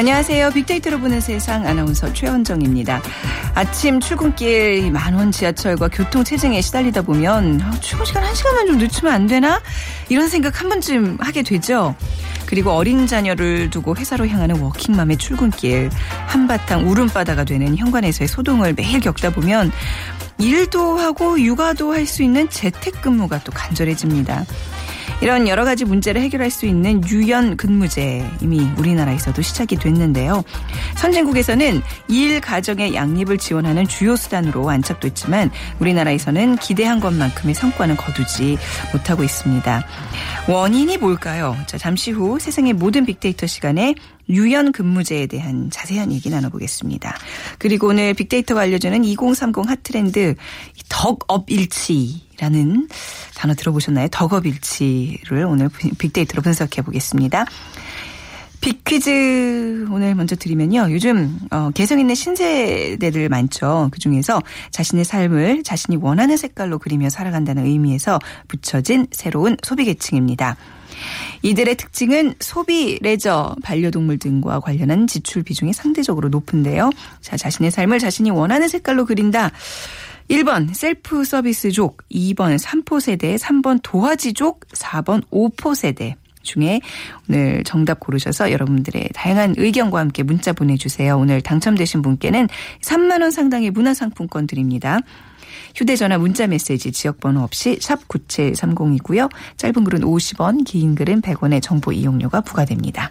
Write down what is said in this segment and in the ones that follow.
안녕하세요. 빅데이터로 보는 세상 아나운서 최원정입니다. 아침 출근길 만원 지하철과 교통 체증에 시달리다 보면 아, 출근 시간 한 시간만 좀 늦추면 안 되나? 이런 생각 한 번쯤 하게 되죠. 그리고 어린 자녀를 두고 회사로 향하는 워킹맘의 출근길 한바탕 울음바다가 되는 현관에서의 소동을 매일 겪다 보면 일도 하고 육아도 할 수 있는 재택근무가 또 간절해집니다. 이런 여러 가지 문제를 해결할 수 있는 유연 근무제 이미 우리나라에서도 시작이 됐는데요. 선진국에서는 일 가정의 양립을 지원하는 주요 수단으로 안착됐지만 우리나라에서는 기대한 것만큼의 성과는 거두지 못하고 있습니다. 원인이 뭘까요? 자, 잠시 후 세상의 모든 빅데이터 시간에 유연 근무제에 대한 자세한 얘기 나눠보겠습니다. 그리고 오늘 빅데이터가 알려주는 2030 핫트렌드 덕업일치 라는 단어 들어보셨나요? 덕업일치를 오늘 빅데이터로 분석해 보겠습니다. 빅퀴즈 오늘 먼저 드리면요. 요즘 어, 개성 있는 신세대들 많죠. 그중에서 자신의 삶을 자신이 원하는 색깔로 그리며 살아간다는 의미에서 붙여진 새로운 소비 계층입니다. 이들의 특징은 소비, 레저, 반려동물 등과 관련한 지출 비중이 상대적으로 높은데요. 자, 자신의 삶을 자신이 원하는 색깔로 그린다. 1번 셀프 서비스족, 2번 3포 세대, 3번 도화지족, 4번 5포 세대 중에 오늘 정답 고르셔서 여러분들의 다양한 의견과 함께 문자 보내주세요. 오늘 당첨되신 분께는 3만 원 상당의 문화상품권 드립니다. 휴대전화 문자 메시지 지역번호 없이 샵 9730이고요. 짧은 글은 50원, 긴 글은 100원의 정보 이용료가 부과됩니다.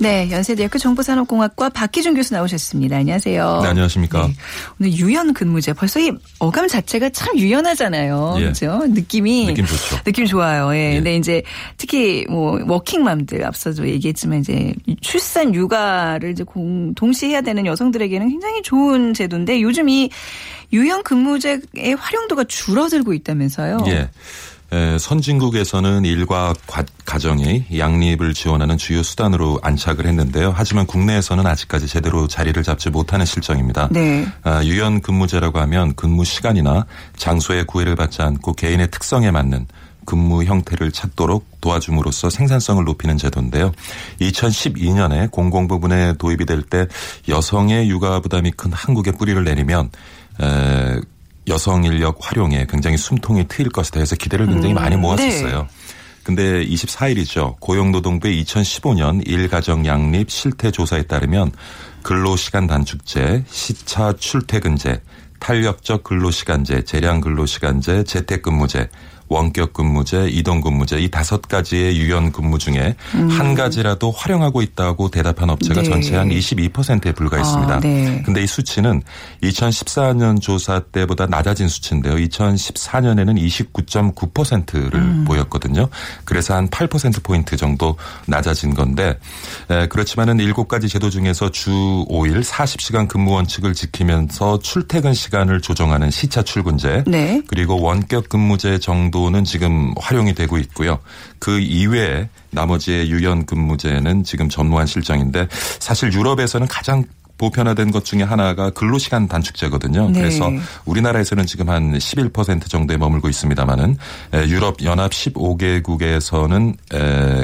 네, 연세대학교 정보산업공학과 박기준 교수 나오셨습니다. 안녕하세요. 네, 안녕하십니까. 네, 오늘 유연 근무제. 벌써 이 어감 자체가 참 유연하잖아요. 예. 그렇죠? 느낌이 느낌 좋죠. 느낌 좋아요. 예. 예. 근데 이제 특히 뭐 워킹맘들 앞서도 얘기했지만 이제 출산 육아를 이제 공, 동시에 해야 되는 여성들에게는 굉장히 좋은 제도인데 요즘 이 유연 근무제의 활용도가 줄어들고 있다면서요. 예. 에, 선진국에서는 일과 과- 가정의 양립을 지원하는 주요 수단으로 안착을 했는데요. 하지만 국내에서는 아직까지 제대로 자리를 잡지 못하는 실정입니다. 네. 아, 유연 근무제라고 하면 근무 시간이나 장소의 구애를 받지 않고 개인의 특성에 맞는 근무 형태를 찾도록 도와줌으로써 생산성을 높이는 제도인데요. 2012년에 공공부문에 도입이 될 때 여성의 육아 부담이 큰 한국에 뿌리를 내리면 에, 여성 인력 활용에 굉장히 숨통이 트일 것이다 해서 기대를 굉장히 많이 모았었어요. 근데 24일이죠. 고용노동부의 2015년 일가정 양립 실태 조사에 따르면 근로시간 단축제, 시차 출퇴근제, 탄력적 근로시간제, 재량 근로시간제, 재택근무제, 원격 근무제, 이동 근무제 이 다섯 가지의 유연 근무 중에 한 가지라도 활용하고 있다고 대답한 업체가 음. 네. 전체 한 22%에 불과했습니다. 아, 네. 근데 이 수치는 2014년 조사 때보다 낮아진 수치인데요. 2014년에는 29.9%를 음. 보였거든요. 그래서 한 8%포인트 정도 낮아진 건데, 에, 그렇지만은 7가지 제도 중에서 주 5일 40시간 근무 원칙을 지키면서 출퇴근 시간을 조정하는 시차 출근제, 네. 그리고 원격 근무제 정도 는 지금 활용이 되고 있고요. 그 이외에 나머지의 유연 근무제는 지금 전무한 실정인데 사실 유럽에서는 가장 보편화된 것 중에 하나가 근로시간 단축제거든요. 네. 그래서 우리나라에서는 지금 한 11% 정도에 머물고 있습니다만은 유럽 연합 15개국에서는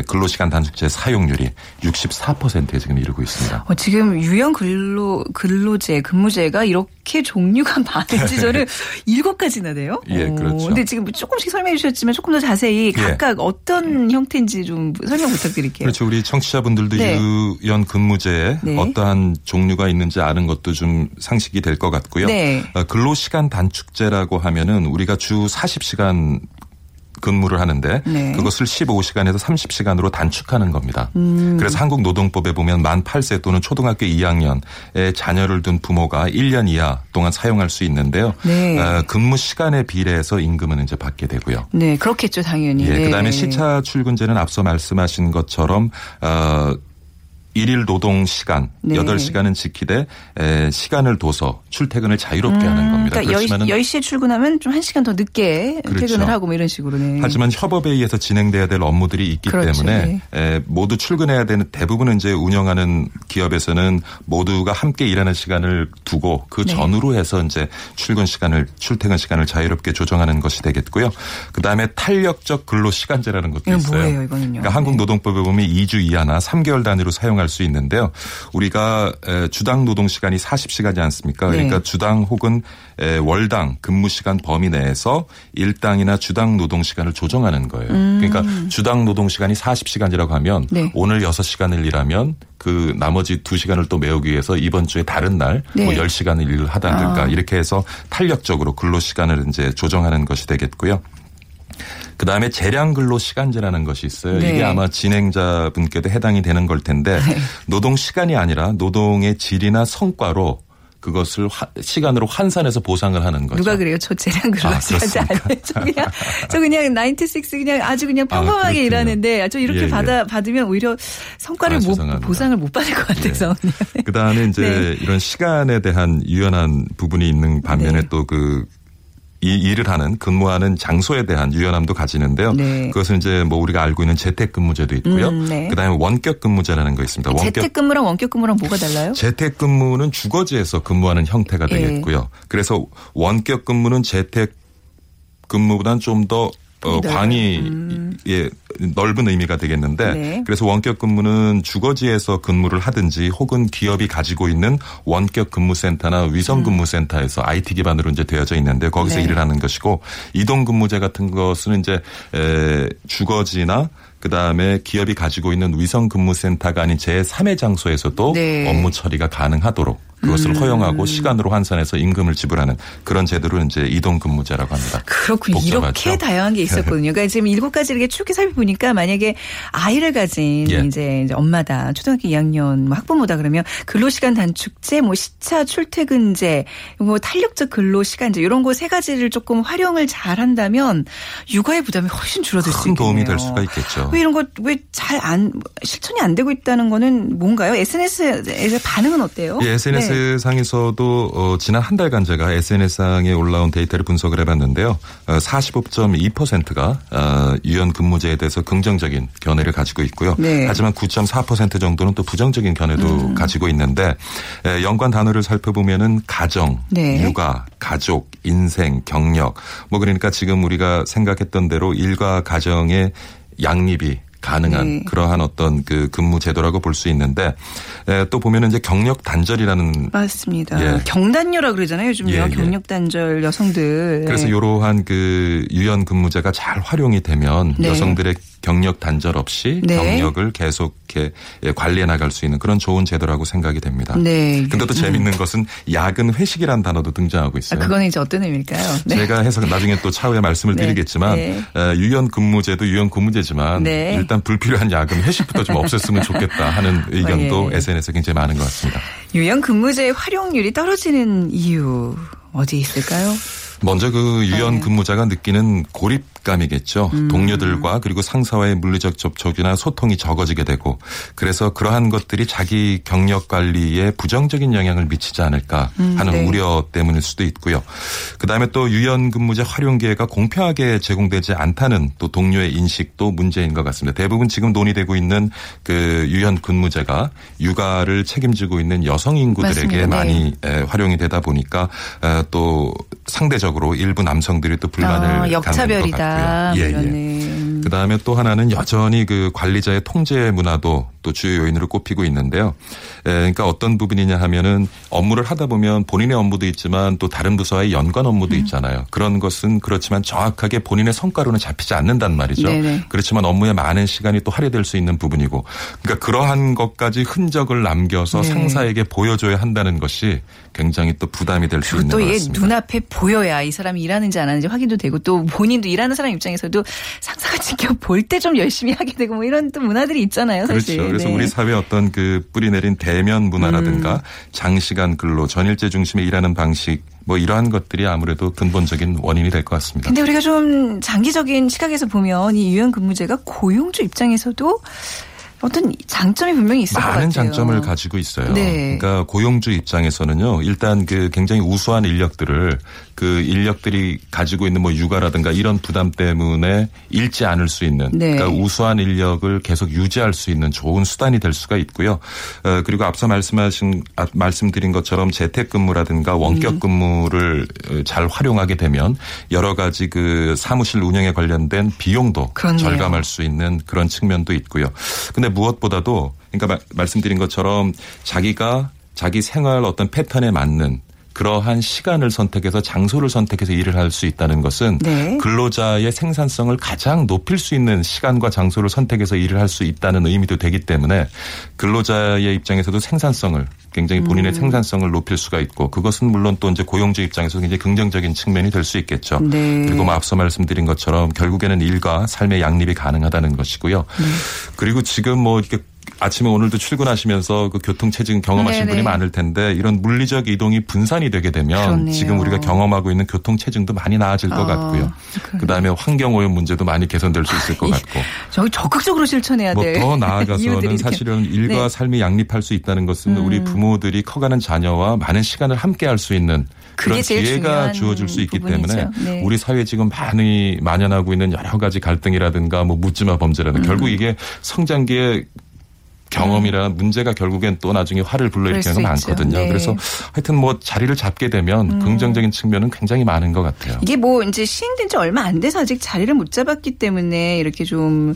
근로시간 단축제 사용률이 64%에 지금 이르고 있습니다. 어, 지금 유형 근로 근로제 근무제가 이렇게 종류가 많은지 저는 일곱 가지나 돼요. 예, 어, 그렇죠. 근데 지금 조금씩 설명해 주셨지만 조금 더 자세히 예. 각각 어떤 형태인지 좀 설명 부탁드릴게요. 그렇죠. 우리 청취자분들도 네. 유연 근무제에 네. 어떠한 종류가 있는지 아는 것도 좀 상식이 될 것 같고요. 네. 어, 근로시간 단축제라고 하면은 우리가 주 40시간 근무를 하는데 네. 그것을 15시간에서 30시간으로 단축하는 겁니다. 음. 그래서 한국 노동법에 보면 만 8세 또는 초등학교 2학년에 자녀를 둔 부모가 1년 이하 동안 사용할 수 있는데요. 네. 어, 근무 시간에 비례해서 임금은 이제 받게 되고요. 네, 그렇겠죠, 당연히. 예, 네. 그다음에 시차 출근제는 앞서 말씀하신 것처럼 어 일일 노동 시간 네. 8시간은 지키되 에, 시간을 둬서 출퇴근을 자유롭게 하는 겁니다. 그러니까 그렇지만은 10, 시에 출근하면 좀 1시간 더 늦게 그렇죠. 퇴근을 하고 뭐 이런 식으로. 네. 하지만 협업에 의해서 진행돼야 될 업무들이 있기 그렇죠. 때문에 에, 모두 출근해야 되는 대부분은 이제 운영하는 기업에서는 모두가 함께 일하는 시간을 두고 그 네. 전후로 해서 이제 출근 시간을 출퇴근 시간을 자유롭게 조정하는 것이 되겠고요. 그다음에 탄력적 근로 시간제라는 것도 있어요. 뭐예요, 이거는요? 그러니까 한국 네. 노동법에 보면 2주 이하나 3개월 단위로 사용할 수 있는데요. 우리가 에, 주당 노동 시간이 40시간이 않습니까? 네. 그러니까 주당 혹은 에, 월당 근무 시간 범위 내에서 일당이나 주당 노동 시간을 조정하는 거예요. 그러니까 주당 노동 시간이 40시간이라고 하면 음. 네. 오늘 6시간을 일하면 그 나머지 2시간을 또 메우기 위해서 이번 주에 다른 날뭐 네. 10시간을 일을 하다든가 아. 이렇게 해서 탄력적으로 근로 시간을 이제 조정하는 것이 되겠고요. 그 다음에 재량 근로 시간제라는 것이 있어요. 네. 이게 아마 진행자분께도 해당이 되는 걸 텐데 노동 시간이 아니라 노동의 질이나 성과로 그것을 화- 시간으로 환산해서 보상을 하는 거죠. 누가 그래요? 저 아, 근로시간제 안 해. 저 그냥 저 그냥 96 그냥 아주 그냥 아, 평범하게 그렇군요. 일하는데 저 이렇게 예, 예. 받아 받으면 오히려 성과를 아, 못 죄송합니다. 보상을 못 받을 것 같아서 그냥. 그 다음에 이제 네. 이런 시간에 대한 유연한 부분이 있는 반면에 네. 또그 이 일을 하는 근무하는 장소에 대한 유연함도 가지는데요. 네. 그것은 이제 뭐 우리가 알고 있는 재택근무제도 있고요. 음, 네. 그다음에 원격근무제라는 거 있습니다. 원격 재택근무랑 원격근무랑 뭐가 달라요? 재택근무는 주거지에서 근무하는 형태가 예. 되겠고요. 그래서 원격근무는 재택 근무보다는 좀 더 어, 넓어요. 광이 예, 넓은 의미가 되겠는데 음. 네. 그래서 원격 근무는 주거지에서 근무를 하든지 혹은 기업이 가지고 있는 원격 근무센터나 위성 근무센터에서 IT 기반으로 이제 되어져 있는데 거기서 음. 네. 일을 하는 것이고 이동 근무제 같은 것은 이제 에, 주거지나 그다음에 기업이 가지고 있는 위성 근무센터가 아닌 제3의 장소에서도 네. 업무 처리가 가능하도록 그것을 음. 허용하고 시간으로 환산해서 임금을 지불하는 그런 제도를 이제 이동 근무제라고 합니다. 그렇군요. 복잡하죠? 이렇게 다양한 게 있었거든요. 그러니까 지금 일곱 가지 이렇게 쭉 살펴보니까 만약에 아이를 가진 예. 이제, 엄마다 초등학교 2학년 뭐 학부모다 그러면 근로시간 단축제, 뭐 시차 출퇴근제, 뭐 탄력적 근로시간제 이런 거 세 가지를 조금 활용을 잘 한다면 육아의 부담이 훨씬 줄어들 수큰 있겠네요. 도움이 될 수가 있겠죠. 왜 이런 거 왜 잘 안 실천이 안 되고 있다는 거는 뭔가요? SNS에서 반응은 어때요? 예, SNS 네. 상에서도 어, 지난 한 달간 제가 SNS 상에 올라온 데이터를 분석을 해봤는데요. 어, 45.2%가 어, 유연 근무제에 대해서 긍정적인 견해를 가지고 있고요. 네. 하지만 9.4% 정도는 또 부정적인 견해도 음. 가지고 있는데 에, 연관 단어를 살펴보면은 가정, 네. 육아, 가족, 인생, 경력 뭐 그러니까 지금 우리가 생각했던 대로 일과 가정의 양립이 가능한 네. 그러한 어떤 그 근무 제도라고 볼 수 있는데 에, 또 보면은 이제 경력 단절이라는 맞습니다. 예. 경단녀라 그러잖아요. 요즘요. 예, 예. 경력 단절 여성들. 그래서 네. 이러한 그 유연 근무제가 잘 활용이 되면 네. 여성들의 경력 단절 없이 네. 경력을 계속 이렇게 예, 관리해 나갈 수 있는 그런 좋은 제도라고 생각이 됩니다. 네. 근데 또 재밌는 것은 야근 회식이라는 단어도 등장하고 아, 있어요. 그거는 이제 어떤 의미일까요? 네. 제가 해석 나중에 또 차후에 말씀을 네. 드리겠지만 네. 에, 유연 근무제도 유연 근무제지만 네. 일단 불필요한 야근 회식부터 좀 없앴으면 좋겠다 하는 의견도 예. SNS에 굉장히 많은 것 같습니다. 유연 근무제의 활용률이 떨어지는 이유 어디 있을까요? 먼저 그 유연 네. 근무자가 느끼는 고립 직감이겠죠. 음. 동료들과 그리고 상사와의 물리적 접촉이나 소통이 적어지게 되고 그래서 그러한 것들이 자기 경력 관리에 부정적인 영향을 미치지 않을까 하는 네. 우려 때문일 수도 있고요. 그다음에 또 유연 근무제 활용 기회가 공평하게 제공되지 않다는 또 동료의 인식도 문제인 것 같습니다. 대부분 지금 논의되고 있는 그 유연 근무제가 육아를 책임지고 있는 여성 인구들에게. 네. 많이 에, 활용이 되다 보니까 에, 또 상대적으로 일부 남성들이 또 불만을 아, 역차별이다. 같고요. 예, 예. 그 다음에 또 하나는 여전히 그 관리자의 통제 문화도 또 주요 요인으로 꼽히고 있는데요. 에, 그러니까 어떤 부분이냐 하면은 업무를 하다 보면 본인의 업무도 있지만 또 다른 부서와의 연관 음. 업무도 있잖아요. 그런 것은 그렇지만 정확하게 본인의 성과로는 잡히지 않는단 말이죠. 네네. 그렇지만 업무에 많은 시간이 또 할애될 수 있는 부분이고 그러니까 그러한 것까지 흔적을 남겨서 네. 상사에게 보여줘야 한다는 것이 굉장히 또 부담이 될 수 있는 또것 같습니다. 눈앞에 보여야 이 사람이 일하는지 안 하는지 확인도 되고 또 본인도 일하는 사람 입장에서도 상사가 지켜볼 때 좀 열심히 하게 되고 뭐 이런 또 문화들이 있잖아요. 사실. 그렇죠. 그래서 네. 우리 사회 어떤 그 뿌리 내린 대면 문화라든가 음. 장시간 근로, 전일제 중심의 일하는 방식 뭐 이러한 것들이 아무래도 근본적인 원인이 될 것 같습니다. 근데 우리가 좀 장기적인 시각에서 보면 이 유연 근무제가 고용주 입장에서도 어떤 장점이 분명히 있을 것 같아요. 많은 장점을 가지고 있어요. 네. 그러니까 고용주 입장에서는요, 일단 그 굉장히 우수한 인력들을 그 인력들이 가지고 있는 뭐 육아라든가 이런 부담 때문에 잃지 않을 수 있는 네. 그러니까 우수한 인력을 계속 유지할 수 있는 좋은 수단이 될 수가 있고요. 어, 그리고 앞서 말씀하신 아, 말씀드린 것처럼 재택근무라든가 음. 원격 근무를 어, 잘 활용하게 되면 여러 가지 그 사무실 운영에 관련된 비용도 그렇네요. 절감할 수 있는 그런 측면도 있고요. 근데 무엇보다도 그러니까 마- 말씀드린 것처럼 자기가 자기 생활 어떤 패턴에 맞는 그러한 시간을 선택해서 장소를 선택해서 일을 할 수 있다는 것은 네. 근로자의 생산성을 가장 높일 수 있는 시간과 장소를 선택해서 일을 할 수 있다는 의미도 되기 때문에 근로자의 입장에서도 생산성을 굉장히 본인의 음. 생산성을 높일 수가 있고 그것은 물론 또 이제 고용주 입장에서 굉장히 긍정적인 측면이 될 수 있겠죠. 네. 그리고 뭐 앞서 말씀드린 것처럼 결국에는 일과 삶의 양립이 가능하다는 것이고요. 네. 그리고 지금 뭐 이렇게 아침에 오늘도 출근하시면서 그 교통 체증 경험하신 네네. 분이 많을 텐데 이런 물리적 이동이 분산이 되게 되면 그렇네요. 지금 우리가 경험하고 있는 교통 체증도 많이 나아질 것 아, 같고요. 그 다음에 환경 오염 문제도 많이 개선될 수 있을 것 같고 저 적극적으로 실천해야 뭐 돼. 더 이유들이 나아가서는. 사실은 일과 네. 음. 삶이 양립할 수 있다는 것은 우리 부모들이 커가는 자녀와 많은 시간을 함께 할 수 있는 그런 기회가 주어질 수 있기 부분이죠. 때문에 네. 우리 사회에 지금 많이 만연하고 있는 여러 가지 갈등이라든가 뭐 묻지마 범죄라든가 음. 결국 이게 성장기의 경험이라 문제가 결국엔 또 나중에 화를 불러일으키는 있죠. 많거든요. 네. 음. 그래서 하여튼 뭐 자리를 잡게 되면 긍정적인 측면은 굉장히 많은 것 같아요. 이게 뭐 이제 시행된 지 얼마 안 돼서 아직 자리를 못 잡았기 때문에 이렇게 좀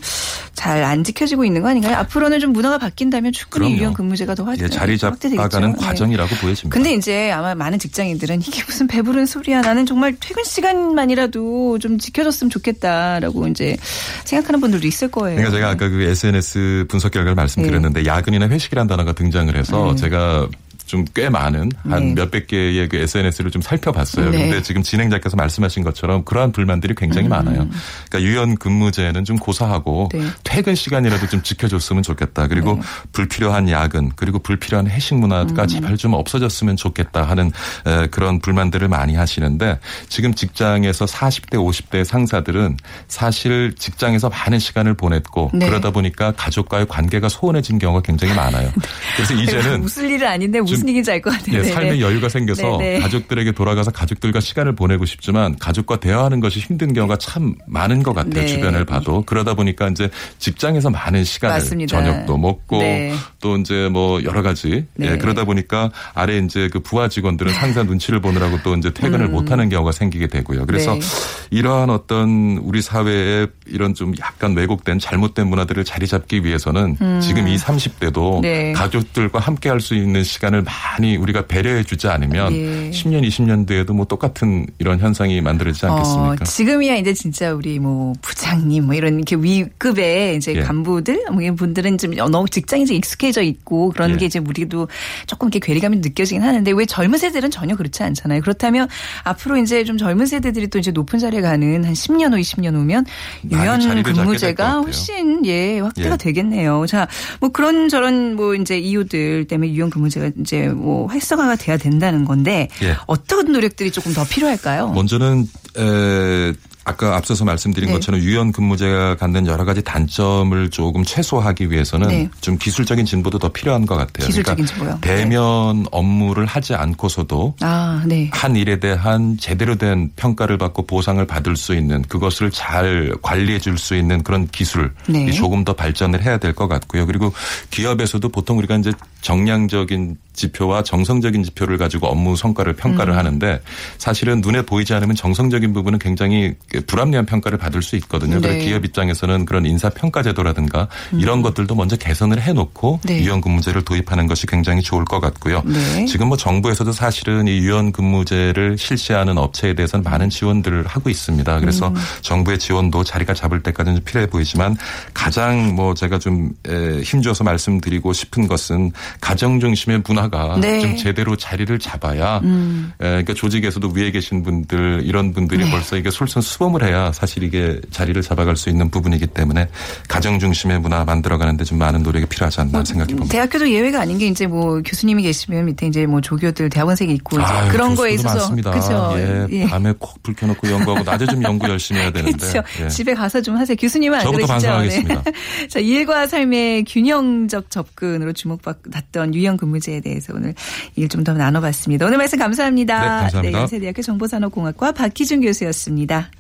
잘 안 지켜지고 있는 거 아닌가요? 앞으로는 좀 문화가 바뀐다면 충분히 그럼요. 유연 근무제가 더 확, 예, 자리. 잡아가는 네. 과정이라고 보여집니다. 근데 이제 아마 많은 직장인들은 이게 무슨 배부른 소리야. 나는 정말 퇴근 시간만이라도 좀 지켜줬으면 좋겠다라고 이제 생각하는 분들도 있을 거예요. 그러니까 제가 아까 그 SNS 분석 결과를 말씀드렸는데 네. 야근이나 회식이라는 단어가 등장을 해서 제가 좀 꽤 많은 한 네. 몇백 개의 그 SNS를 좀 살펴봤어요. 네. 그런데 지금 진행자께서 말씀하신 것처럼 그러한 불만들이 굉장히 많아요. 그러니까 유연 근무제는 좀 고사하고 네. 퇴근 시간이라도 좀 지켜줬으면 좋겠다. 그리고 불필요한 야근 그리고 불필요한 회식 문화가 제발 좀 없어졌으면 좋겠다 하는 에, 그런 불만들을 많이 하시는데 지금 직장에서 40대 50대 상사들은 사실 직장에서 많은 시간을 보냈고 네. 그러다 보니까 가족과의 관계가 소원해진 경우가 굉장히 많아요. 그래서 이제는 웃을 일은 아닌데 무슨 얘기인지 알 것 같아요. 예, 네, 삶의 네. 여유가 생겨서 네, 네. 가족들에게 돌아가서 가족들과 시간을 보내고 싶지만 가족과 대화하는 것이 힘든 경우가 참 많은 것 같아요. 네. 주변을 봐도 그러다 보니까 이제 직장에서 많은 시간을 맞습니다. 저녁도 먹고 네. 또 이제 뭐 여러 가지 네. 예, 그러다 보니까 아래 이제 그 부하 직원들은 상사 눈치를 보느라고 또 이제 퇴근을 못하는 경우가 생기게 되고요. 그래서 음. 네. 이러한 어떤 우리 사회의 이런 좀 약간 왜곡된 잘못된 문화들을 자리 잡기 위해서는 지금 이 30대도 음. 네. 가족들과 함께 할 수 있는 시간을 많이 우리가 배려해 주지 않으면 예. 10년, 20년 뒤에도 뭐 똑같은 이런 현상이 만들어지지 않겠습니까? 어, 지금이야 이제 진짜 우리 뭐 부장님 뭐 이런 이렇게 위급의 이제 예. 간부들 뭐 이런 분들은 좀 너무 직장이 이제 익숙해져 있고 그런 예. 게 이제 우리도 조금 이렇게 괴리감이 느껴지긴 하는데 왜 젊은 세대들은 전혀 그렇지 않잖아요. 그렇다면 앞으로 이제 좀 젊은 세대들이 또 이제 높은 자리에 가는 한 10년 후, 20년 후면 유연 근무제가. 훨씬 예 확대가 예. 되겠네요. 자, 뭐 그런 저런 뭐 이제 이유들 때문에 유연 근무제가 이제 뭐 활성화가 돼야 된다는 건데 예. 어떤 노력들이 조금 더 필요할까요? 먼저는 에, 아까 앞서서 말씀드린 네. 것처럼 유연 근무제가 갖는 여러 가지 단점을 조금 최소화하기 위해서는 네. 좀 기술적인 진보도 더 필요한 것 같아요. 기술적인 진보요? 네. 대면 업무를 하지 않고서도 아, 네. 한 일에 대한 제대로 된 평가를 받고 보상을 받을 수 있는 그것을 잘 관리해 줄 수 있는 그런 기술이 네. 조금 더 발전을 해야 될 것 같고요. 그리고 기업에서도 보통 우리가 이제 정량적인 지표와 정성적인 지표를 가지고 업무 성과를 평가를 음. 하는데 사실은 눈에 보이지 않으면 정성적인 부분은 굉장히 불합리한 평가를 받을 수 있거든요. 네. 그래서 기업 입장에서는 그런 인사 평가 제도라든가 이런 것들도 먼저 개선을 해놓고 네. 유연 근무제를 도입하는 것이 굉장히 좋을 것 같고요. 네. 지금 뭐 정부에서도 사실은 이 유연 근무제를 실시하는 업체에 대해서는 많은 지원들을 하고 있습니다. 그래서 음. 정부의 지원도 자리가 잡을 때까지는 필요해 보이지만 가장 뭐 제가 좀 에, 힘줘서 말씀드리고 싶은 것은 가정 중심의 문화가 네. 좀 제대로 자리를 잡아야 음. 에, 그러니까 조직에서도 위에 계신 분들 이런 분들이 네. 벌써 이게 솔선수범 을 해야 사실 이게 자리를 잡아갈 수 있는 부분이기 때문에 가정 중심의 문화 만들어가는데 좀 많은 노력이 필요하지 않나 생각해 봅니다. 대학교도 예외가 아닌 게 이제 뭐 교수님이 계시면 밑에 이제 뭐 조교들 대학원생이 있고 아유, 그런 거에 있어서. 그렇죠. 예, 밤에 콕 불 켜놓고 연구하고 낮에 좀 연구 열심히 해야 되는데. 그렇죠. 예. 집에 가서 좀 하세요. 교수님은 안 그러시죠? 반성하겠습니다. 네. 자, 일과 삶의 균형적 접근으로 주목받았던 유형 근무제에 대해서 오늘 얘기를 좀더 나눠봤습니다. 오늘 말씀 감사합니다. 네, 감사합니다. 연세대학교 정보산업공학과 박희준 교수였습니다.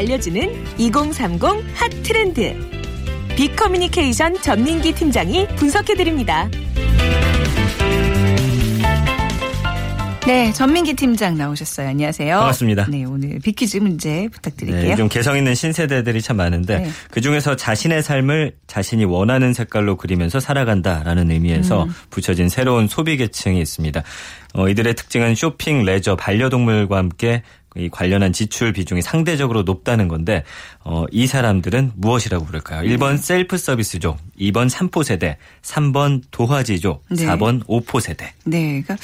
알려주는 2030 핫 트렌드. 빅커뮤니케이션 전민기 팀장이 분석해드립니다. 네, 전민기 팀장 나오셨어요. 안녕하세요. 반갑습니다. 네, 오늘 빅퀴즈 문제 부탁드릴게요. 네, 좀 개성 있는 신세대들이 참 많은데 네. 그 중에서 자신의 삶을 자신이 원하는 색깔로 그리면서 살아간다라는 의미에서 음. 붙여진 새로운 소비 계층이 있습니다. 어, 이들의 특징은 쇼핑, 레저, 반려동물과 함께 이 관련한 지출 비중이 상대적으로 높다는 건데 어, 이 사람들은 무엇이라고 부를까요? 1번 셀프 서비스족, 2번 삼포 세대, 3번 도화지족, 네. 4번 오포 세대. 네, 그러니까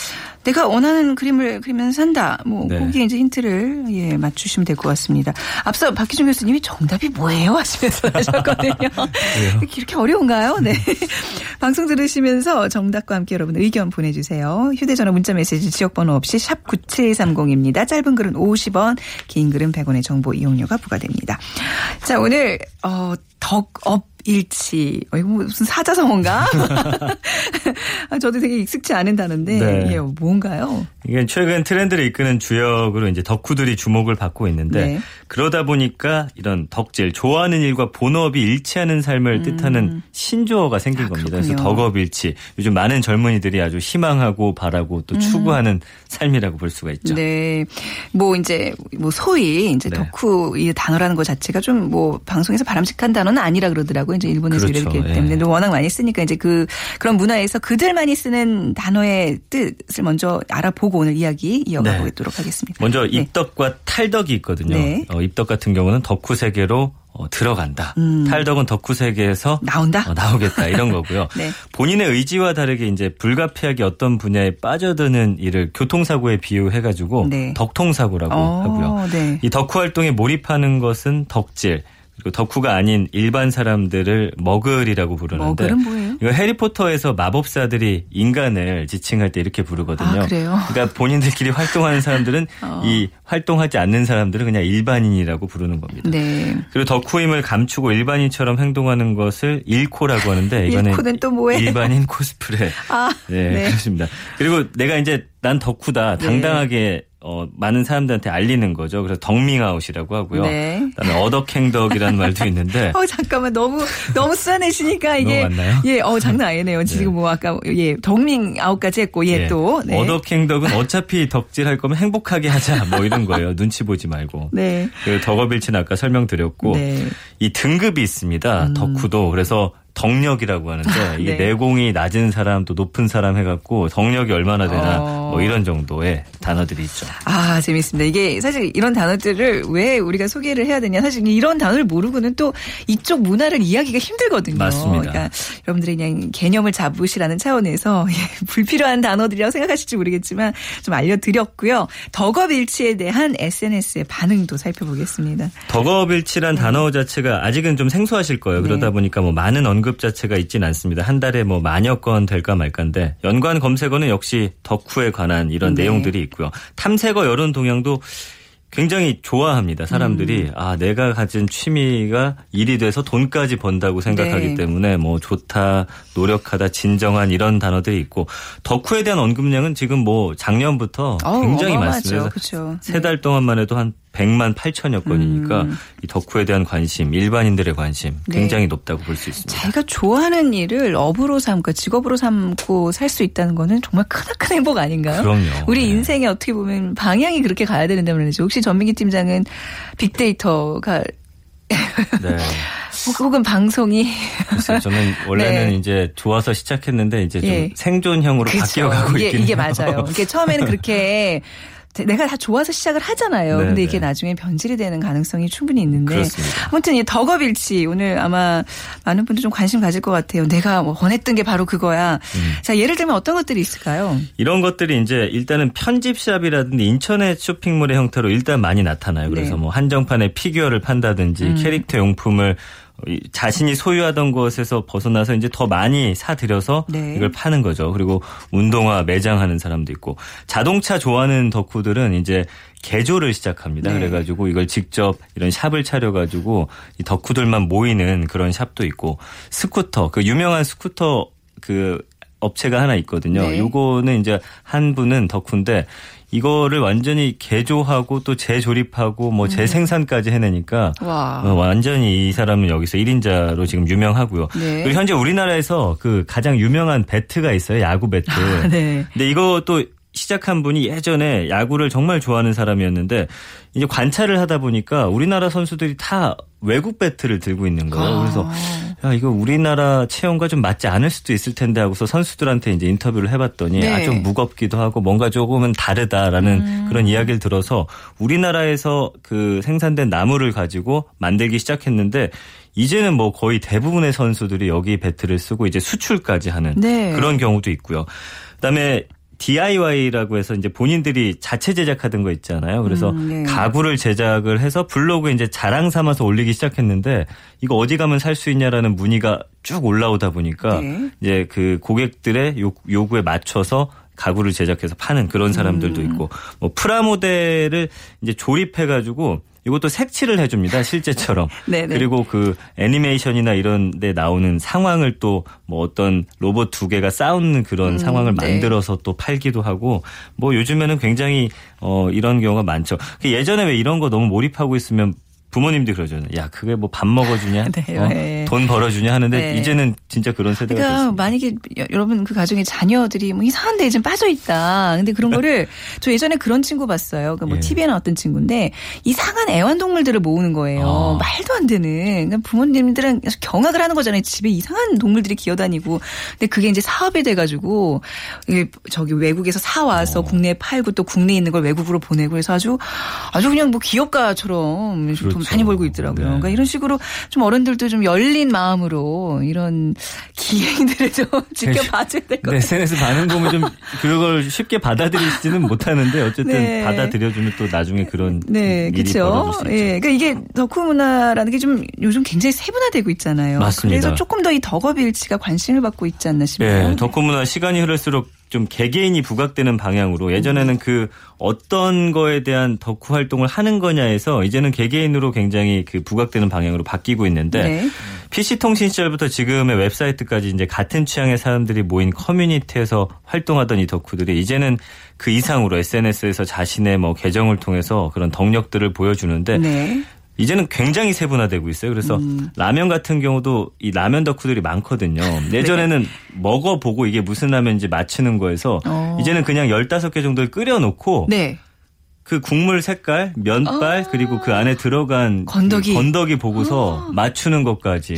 내가 원하는 그림을 그리면서 산다. 뭐 네. 거기에 이제 힌트를 예 맞추시면 될 것 같습니다. 앞서 박희준 교수님이 정답이 뭐예요 하시면서 하셨거든요. 이렇게 어려운가요? 네. 방송 들으시면서 정답과 함께 여러분 의견 보내주세요. 휴대전화 문자메시지 지역번호 없이 샵 9730입니다. 짧은 글은 50원, 긴 글은 100원의 정보 이용료가 부과됩니다. 자, 오늘 어 덕업 일치. 어, 이거 무슨 사자성어인가? 아, 저도 되게 익숙치 않은 단어인데 네. 이게 뭔가요? 이게 최근 트렌드를 이끄는 주역으로 이제 덕후들이 주목을 받고 있는데 네. 그러다 보니까 이런 덕질, 좋아하는 일과 본업이 일치하는 삶을 뜻하는 신조어가 생긴 겁니다. 그래서 음. 아. 덕업일치. 요즘 많은 젊은이들이 아주 희망하고 바라고 또 추구하는 삶이라고 볼 수가 있죠. 음. 네. 뭐 이제 뭐 소위 이제 네. 덕후 이 단어라는 것 자체가 좀 뭐 방송에서 바람직한 단어는 아니라 그러더라고요. 이제 일본에서 그렇죠. 이렇기 예. 때문에 근데 워낙 많이 쓰니까 이제 그 그런 문화에서 그들만이 쓰는 단어의 뜻을 먼저 알아보고 오늘 이야기 이어가 네. 보도록 하겠습니다. 먼저 네. 입덕과 탈덕이 있거든요. 네. 어, 입덕 같은 경우는 덕후 세계로 어, 들어간다. 탈덕은 덕후 세계에서 음. 나온다? 어, 나오겠다 이런 거고요. 네. 본인의 의지와 다르게 이제 불가피하게 어떤 분야에 빠져드는 일을 교통사고에 비유해가지고 네. 덕통사고라고 어, 하고요. 네. 이 덕후 활동에 몰입하는 것은 덕질. 그리고 덕후가 아닌 일반 사람들을 머글이라고 부르는데 머글은 뭐예요? 이거 해리포터에서 마법사들이 인간을 지칭할 때 이렇게 부르거든요. 아, 그래요? 그러니까 본인들끼리 활동하는 사람들은 어. 이 활동하지 않는 사람들은 그냥 일반인이라고 부르는 겁니다. 네. 그리고 덕후임을 감추고 일반인처럼 행동하는 것을 일코라고 하는데 이거는 일코는 또 뭐예요? 일반인 코스프레. 아, 네, 네. 그렇습니다. 그리고 내가 이제 난 덕후다 당당하게 어, 많은 사람들한테 알리는 거죠. 그래서 덕밍아웃이라고 하고요. 네. 그다음에 어덕행덕이라는 말도 있는데 어 잠깐만 너무 너무 쓰아내시니까 이게 너무 많나요? 예, 어 장난 아니네요. 지금 뭐 아까 예 덕밍 아웃까지 했고 예, 예. 또 네. 어덕행덕은 어차피 덕질할 거면 행복하게 하자 뭐 이런 거예요. 눈치 보지 말고. 네. 그리고 덕업일치는 아까 설명드렸고 네. 음. 이 등급이 있습니다. 덕후도 그래서 덕력이라고 하는데 이게 네. 내공이 낮은 사람 또 높은 사람 해갖고 덕력이 얼마나 되나 어. 뭐뭐 이런 정도의 단어들이 있죠. 아, 재밌습니다. 이게 사실 이런 단어들을 왜 우리가 소개를 해야 되냐. 사실 이런 단어를 모르고는 또 이쪽 문화를 이해하기가 힘들거든요. 맞습니다. 그러니까 여러분들이 그냥 개념을 잡으시라는 차원에서 예, 불필요한 단어들이라고 생각하실지 모르겠지만 좀 알려드렸고요. 덕업일치에 대한 SNS의 반응도 살펴보겠습니다. 덕업일치란 단어 자체가 아직은 좀 생소하실 거예요. 그러다 네. 보니까 뭐 많은 언급 자체가 있진 않습니다. 한 달에 뭐 만여 건 될까 말까인데 연관 검색어는 역시 덕후에 관한 이런 네. 내용들이 있고요. 탐색어 여론 동향도 굉장히 좋아합니다. 사람들이 음. 아 내가 가진 취미가 일이 돼서 돈까지 번다고 생각하기 네. 때문에 뭐 좋다, 노력하다, 진정한 이런 단어들이 있고 덕후에 대한 언급량은 지금 뭐 작년부터 어우, 굉장히. 많습니다. 그렇죠. 세달 동안만 해도 한 100만 8천여 건이니까 음. 이 덕후에 대한 관심, 일반인들의 관심 네. 굉장히 높다고 볼 수 있습니다. 자기가 좋아하는 일을 업으로 삼고 직업으로 삼고 살 수 있다는 거는 정말 크나큰 행복 아닌가요? 그럼요. 우리 네. 인생에 어떻게 보면 방향이 그렇게 가야 되는데 말이죠. 혹시 전민기 팀장은 빅데이터가 네. 혹- 혹은 방송이 글쎄요, 저는 원래는 네. 이제 좋아서 시작했는데 이제 좀 예. 생존형으로 그쵸. 바뀌어가고 이게, 있긴 이게 해요. 맞아요. 이게 처음에는 그렇게 내가 다 좋아서 시작을 하잖아요. 네, 근데 이게 네. 나중에 변질이 되는 가능성이 충분히 있는데. 그렇습니다. 아무튼 이 덕업일치 오늘 아마 많은 분들 좀 관심 가질 것 같아요. 내가 뭐 원했던 게 바로 그거야. 음. 자, 예를 들면 어떤 것들이 있을까요? 이런 것들이 이제 일단은 편집샵이라든지 인터넷 쇼핑몰의 형태로 일단 많이 나타나요. 그래서 네. 뭐 한정판에 피규어를 판다든지 캐릭터 용품을 이 자신이 소유하던 것에서 벗어나서 이제 더 많이 사들여서 네. 이걸 파는 거죠. 그리고 운동화 매장하는 사람도 있고 자동차 좋아하는 덕후들은 이제 개조를 시작합니다. 네. 그래가지고 이걸 직접 이런 샵을 차려가지고 이 덕후들만 모이는 그런 샵도 있고 스쿠터 그 유명한 스쿠터 그 업체가 하나 있거든요. 네. 요거는 이제 한 분은 덕후인데 이거를 완전히 개조하고 또 재조립하고 뭐 재생산까지 해내니까 음. 와. 어, 완전히 이 사람은 여기서 1인자로 지금 유명하고요. 네. 그리고 현재 우리나라에서 그 가장 유명한 배트가 있어요. 야구 배트. 네. 근데 이것도 시작한 분이 예전에 야구를 정말 좋아하는 사람이었는데 이제 관찰을 하다 보니까 우리나라 선수들이 다 외국 배트를 들고 있는 거예요. 아. 그래서 야 이거 우리나라 체형과 좀 맞지 않을 수도 있을 텐데 하고서 선수들한테 이제 인터뷰를 해봤더니 네. 아 좀 무겁기도 하고 뭔가 조금은 다르다라는 음. 그런 이야기를 들어서 우리나라에서 그 생산된 나무를 가지고 만들기 시작했는데 이제는 뭐 거의 대부분의 선수들이 여기 배트를 쓰고 이제 수출까지 하는 네. 그런 경우도 있고요. 그다음에 DIY라고 해서 이제 본인들이 자체 제작하던 거 있잖아요. 그래서 음, 네. 가구를 제작을 해서 블로그에 이제 자랑 삼아서 올리기 시작했는데 이거 어디 가면 살 수 있냐라는 문의가 쭉 올라오다 보니까 네. 이제 그 고객들의 요, 요구에 맞춰서 가구를 제작해서 파는 그런 사람들도 음. 있고 뭐 프라모델을 이제 조립해 가지고 이것도 색칠을 해줍니다 실제처럼 네네. 그리고 그 애니메이션이나 이런 데 나오는 상황을 또 뭐 어떤 로봇 두 개가 싸우는 그런 상황을 네. 만들어서 또 팔기도 하고 뭐 요즘에는 굉장히 어 이런 경우가 많죠 그 예전에 왜 이런 거 너무 몰입하고 있으면 부모님들이 그러잖아요. 야, 그게 뭐 밥 먹어주냐? 네, 어? 네. 돈 벌어주냐 하는데 네. 이제는 진짜 그런 세대가 그러니까 됐습니다. 만약에 여- 여러분 그 가정의 자녀들이 뭐 이상한 데좀 빠져 있다. 근데 그런 거를 저 예전에 그런 친구 봤어요. 그뭐 예. TV에 나왔던 친구인데 이상한 애완동물들을 모으는 거예요. 아. 말도 안 되는. 그러니까 부모님들은 경악을 하는 거잖아요. 집에 이상한 동물들이 기어다니고. 근데 그게 이제 사업이 돼가지고 저기 외국에서 사 와서 국내에 팔고 또 국내에 있는 걸 외국으로 보내고 그래서 아주 아주 그냥 뭐 기업가처럼 돈 그렇죠. 많이 벌고 있더라고요. 네. 그러니까 이런 식으로 좀 어른들도 좀 열린 마음으로 이런 기행들을 좀 지켜봐줘야 될것 네, 같아요. SNS 반응 보면 좀 그걸 쉽게 받아들이지는 못하는데 어쨌든 네. 받아들여주면 또 나중에 그런 네, 일이 그렇죠. 벌어질 수 있죠. 예, 그러니까 이게 덕후 문화라는 게 좀 요즘 굉장히 세분화되고 있잖아요. 맞습니다. 그래서 조금 더 이 덕업일치가 관심을 받고 있지 않나 싶어요. 네, 덕후 문화 시간이 흐를수록 좀 개개인이 부각되는 방향으로 예전에는 그 어떤 거에 대한 덕후 활동을 하는 거냐에서 이제는 개개인으로 굉장히 그 부각되는 방향으로 바뀌고 있는데 네. PC 통신 시절부터 지금의 웹사이트까지 이제 같은 취향의 사람들이 모인 커뮤니티에서 활동하던 이 덕후들이 이제는 그 이상으로 SNS에서 자신의 뭐 계정을 통해서 그런 덕력들을 보여주는데 네. 이제는 굉장히 세분화되고 있어요. 그래서 음. 라면 같은 경우도 이 라면 덕후들이 많거든요. 예전에는 먹어보고 이게 무슨 라면인지 맞추는 거에서 어. 이제는 그냥 15개 정도를 끓여놓고 네. 그 국물 색깔, 면발 그리고 그 안에 들어간 건더기. 그 건더기 보고서 맞추는 것까지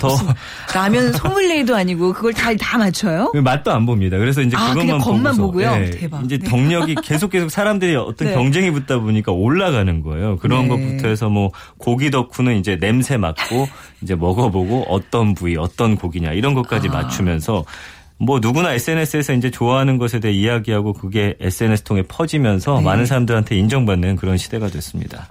더 무슨 라면 소믈리에도 아니고 그걸 다, 다 맞춰요? 맛도 안 봅니다. 그래서 이제 아, 그것만 겉만 보고서, 보고요? 예, 대박. 이제 네. 덕력이 계속 계속 사람들이 어떤 네. 경쟁이 붙다 보니까 올라가는 거예요. 그런 네. 것부터 해서 뭐 고기 덕후는 이제 냄새 맡고 이제 먹어보고 어떤 부위, 어떤 고기냐 이런 것까지 아. 맞추면서 뭐 누구나 SNS에서 이제 좋아하는 것에 대해 이야기하고 그게 SNS 통해 퍼지면서 네. 많은 사람들한테 인정받는 그런 시대가 됐습니다.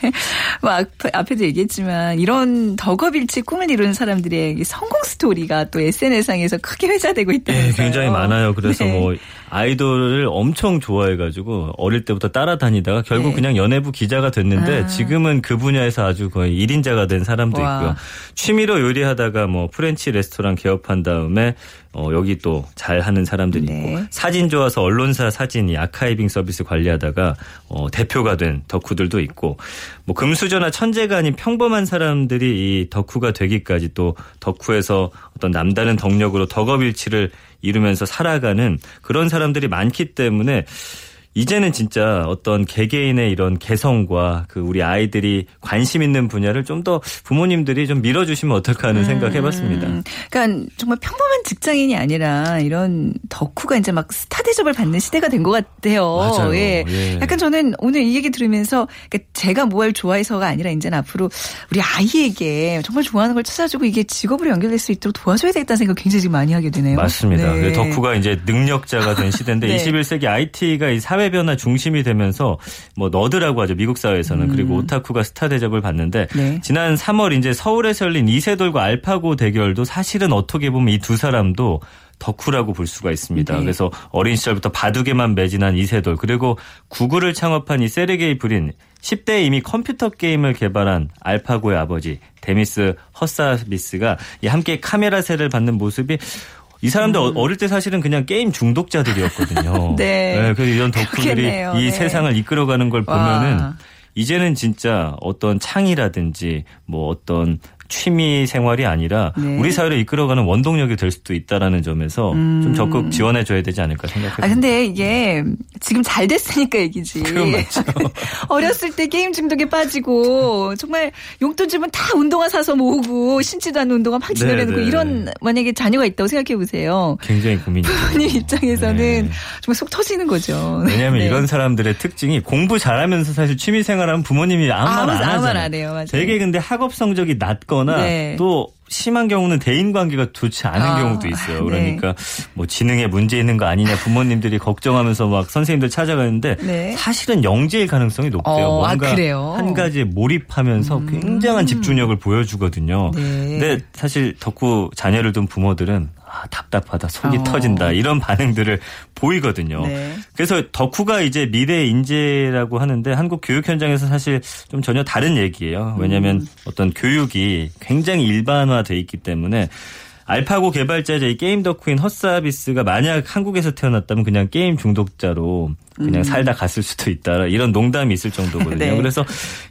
뭐 앞, 앞에도 얘기했지만 이런 덕업일치 꿈을 이루는 사람들의 이 성공 스토리가 또 SNS상에서 크게 회자되고 있다면서요. 네, 굉장히 많아요. 그래서 네. 뭐 아이돌을 엄청 좋아해가지고 어릴 때부터 따라다니다가 결국 네. 그냥 연예부 기자가 됐는데 아. 지금은 그 분야에서 아주 거의 1인자가 된 사람도 와. 있고요. 취미로 요리하다가 뭐 French 레스토랑 개업한 다음에 어, 여기 또 잘하는 사람들이 네. 있고 사진 좋아서 언론사 사진이 archiving 서비스 관리하다가 어, 대표가 된 덕후들도 있고 뭐 금수저나 천재가 아닌 평범한 사람들이 이 덕후가 되기까지 또 덕후에서 어떤 남다른 덕력으로 덕업일치를 이루면서 살아가는 그런 사람들이 많기 때문에 이제는 진짜 어떤 개개인의 이런 개성과 그 우리 아이들이 관심 있는 분야를 좀 더 부모님들이 좀 밀어주시면 어떨까 하는 생각 해봤습니다. 음, 그러니까 정말 평범한 직장인이 아니라 이런 덕후가 이제 막 스타 대접을 받는 시대가 된 것 같아요. 맞아요. 예. 예. 약간 저는 오늘 이 얘기 들으면서 그러니까 제가 뭘 좋아해서가 아니라 이제는 앞으로 우리 아이에게 정말 좋아하는 걸 찾아주고 이게 직업으로 연결될 수 있도록 도와줘야 되겠다는 생각 굉장히 지금 많이 하게 되네요. 맞습니다. 네. 덕후가 이제 능력자가 된 시대인데 네. 21세기 IT가 이 사회 변화 중심이 되면서 뭐 너드라고 하죠 미국 사회에서는 그리고 오타쿠가 스타 대접을 받는데 음. 네. 지난 3월 이제 서울에서 열린 이세돌과 알파고 대결도 사실은 어떻게 보면 이 두 사람도 덕후라고 볼 수가 있습니다. 네. 그래서 어린 시절부터 바둑에만 매진한 이세돌 그리고 구글을 창업한 이 세르게이 브린 10대에 이미 컴퓨터 게임을 개발한 알파고의 아버지 데미스 허사비스가 이 함께 카메라 세례를 받는 모습이 이 사람들 어 어릴 때 사실은 그냥 게임 중독자들이었거든요. 음. 네. 그래서 이런 덕후들이 그렇겠네요. 이 네. 세상을 이끌어가는 걸 와. 보면은 이제는 진짜 어떤 취향이라든지 뭐 어떤 취미 생활이 아니라 네. 우리 사회를 이끌어가는 원동력이 될 수도 있다라는 점에서 좀 적극 지원해 줘야 되지 않을까 생각합니다. 아 근데 이게 지금 잘 됐으니까 얘기지. 그건 맞죠. 어렸을 때 게임 중독에 빠지고 정말 용돈 주면 다 운동화 사서 모으고 신지도 않는 운동화 막 지내려놓고 네, 네. 이런 만약에 자녀가 있다고 생각해 보세요. 굉장히 고민이죠. 부모님 입장에서는 네. 정말 속 터지는 거죠. 왜냐하면 네. 이런 사람들의 특징이 공부 잘하면서 사실 취미 생활하면 부모님이 아무 말안 아무 하잖아요. 말안 해요. 맞아요. 되게 근데 학업 성적이 낮거 나 네. 또 심한 경우는 대인 관계가 좋지 않은 아, 경우도 있어요. 네. 그러니까 뭐 지능에 문제 있는 거 아니냐 부모님들이 걱정하면서 막 선생님들 찾아가는데 네. 사실은 영재일 가능성이 높대요. 어, 아, 뭔가 그래요? 한 가지에 몰입하면서 굉장한 집중력을 보여주거든요. 네. 근데 사실 덕후 자녀를 둔 부모들은 아, 답답하다, 속이 어. 터진다 이런 반응들을 보이거든요. 네. 그래서 덕후가 이제 미래 인재라고 하는데 한국 교육 현장에서 사실 좀 전혀 다른 얘기예요. 왜냐하면 음. 어떤 교육이 굉장히 일반화돼 있기 때문에 알파고 개발자이자 이 게임 덕후인 헛사비스가 만약 한국에서 태어났다면 그냥 게임 중독자로 그냥 살다 갔을 수도 있다. 이런 농담이 있을 정도거든요. 음. 네. 그래서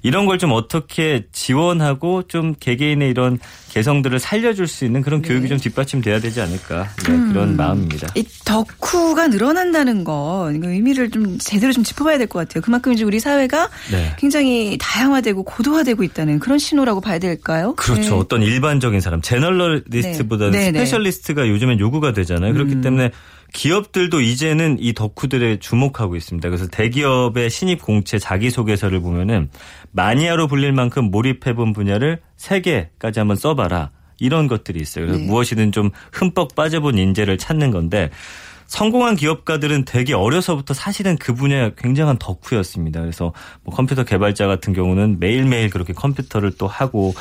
이런 걸 좀 어떻게 지원하고 좀 개개인의 이런 개성들을 살려줄 수 있는 그런 교육이 좀 뒷받침돼야 되지 않을까 네, 음. 그런 마음입니다. 이 덕후가 늘어난다는 거 의미를 좀 제대로 좀 짚어봐야 될 것 같아요. 그만큼 이제 우리 사회가 네. 굉장히 다양화되고 고도화되고 있다는 그런 신호라고 봐야 될까요? 그렇죠. 네. 어떤 일반적인 사람, generalist보다는 네. 네, 네. specialist가 요즘엔 요구가 되잖아요. 그렇기 음. 때문에 기업들도 이제는 이 덕후들에 주목하고 있습니다. 그래서 대기업의 신입 공채 자기소개서를 보면은 마니아로 불릴 만큼 몰입해본 분야를 세 개까지 한번 써봐라. 이런 것들이 있어요. 그래서 네. 무엇이든 좀 흠뻑 빠져본 인재를 찾는 건데 성공한 기업가들은 되게 어려서부터 사실은 그 분야에 굉장한 덕후였습니다. 그래서 뭐 컴퓨터 개발자 같은 경우는 매일매일 그렇게 컴퓨터를 또 하고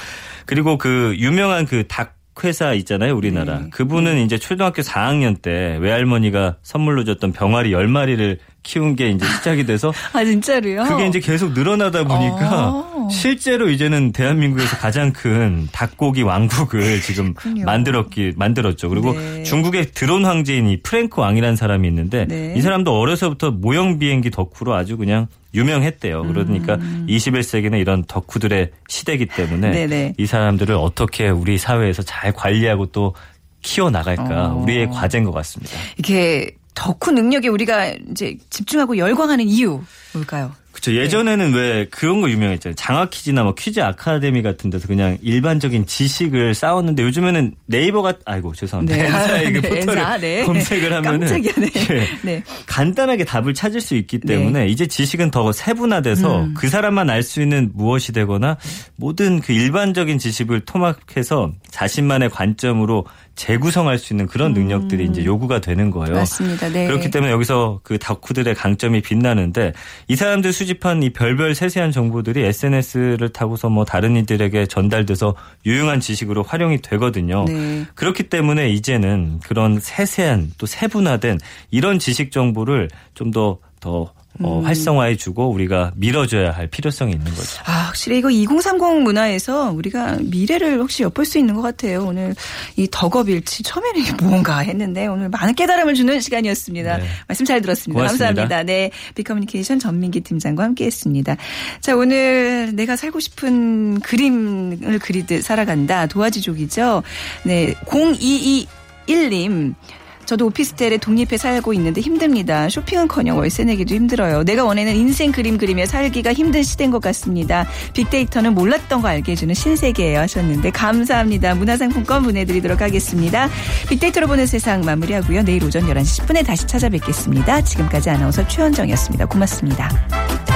그리고 그 유명한 그 닭 회사 있잖아요, 우리나라. 네. 그분은 이제 초등학교 4학년 때 외할머니가 선물로 줬던 병아리 10마리를 키운 게 이제 시작이 돼서 아 진짜로요? 그게 이제 계속 늘어나다 보니까 어. 실제로 이제는 대한민국에서 가장 큰 닭고기 왕국을 지금 그렇군요. 만들었기 만들었죠. 그리고 네. 중국의 드론 황제인 이 프랭크 왕이라는 사람이 있는데 네. 이 사람도 어려서부터 모형 비행기 덕후로 아주 그냥 유명했대요. 음. 그러니까 21세기는 이런 덕후들의 시대이기 때문에 네네. 이 사람들을 어떻게 우리 사회에서 잘 관리하고 또 키워 나갈까 어. 우리의 과제인 것 같습니다. 이게 덕후 능력에 우리가 이제 집중하고 열광하는 이유 뭘까요? 그쵸. 예전에는 왜 그런 거 유명했잖아요. 장학 퀴즈나 뭐 퀴즈 아카데미 같은 데서 그냥 일반적인 지식을 쌓았는데 요즘에는 네이버가 아이고 죄송합니다. 네. 엔사의 그 네, 포털을 엔사, 네. 검색을 하면은 네. 예, 네. 간단하게 답을 찾을 수 있기 때문에 이제 지식은 더 세분화돼서 음. 그 사람만 알 수 있는 무엇이 되거나 모든 그 일반적인 지식을 토막해서 자신만의 관점으로 재구성할 수 있는 그런 능력들이 이제 요구가 되는 거예요. 음. 맞습니다. 네. 그렇기 때문에 여기서 그 덕후들의 강점이 빛나는데 이 사람들 수집한 이 별별 세세한 정보들이 SNS를 타고서 뭐 다른 이들에게 전달돼서 유용한 지식으로 활용이 되거든요. 네. 그렇기 때문에 이제는 그런 세세한 또 세분화된 이런 지식 정보를 좀더 더 어, 음. 활성화해주고 우리가 밀어줘야 할 필요성이 있는 거죠. 아, 확실히 이거 2030 문화에서 우리가 미래를 혹시 엿볼 수 있는 것 같아요. 오늘 이 덕업일치 처음에는 이게 뭔가 했는데 오늘 많은 깨달음을 주는 시간이었습니다. 네. 말씀 잘 들었습니다. 고맙습니다. 감사합니다. 네. 비커뮤니케이션 전민기 팀장과 함께 했습니다. 자, 오늘 내가 살고 싶은 그림을 그리듯 살아간다. 도화지족이죠. 네. 0221님. 저도 오피스텔에 독립해 살고 있는데 힘듭니다. 쇼핑은커녕 월세 내기도 힘들어요. 내가 원하는 인생 그림 그리며 살기가 힘든 시대인 것 같습니다. 빅데이터는 몰랐던 거 알게 해주는 신세계예요 하셨는데 감사합니다. 문화상품권 보내드리도록 하겠습니다. 빅데이터로 보는 세상 마무리하고요. 내일 오전 11시 10분에 다시 찾아뵙겠습니다. 지금까지 아나운서 최현정이었습니다. 고맙습니다.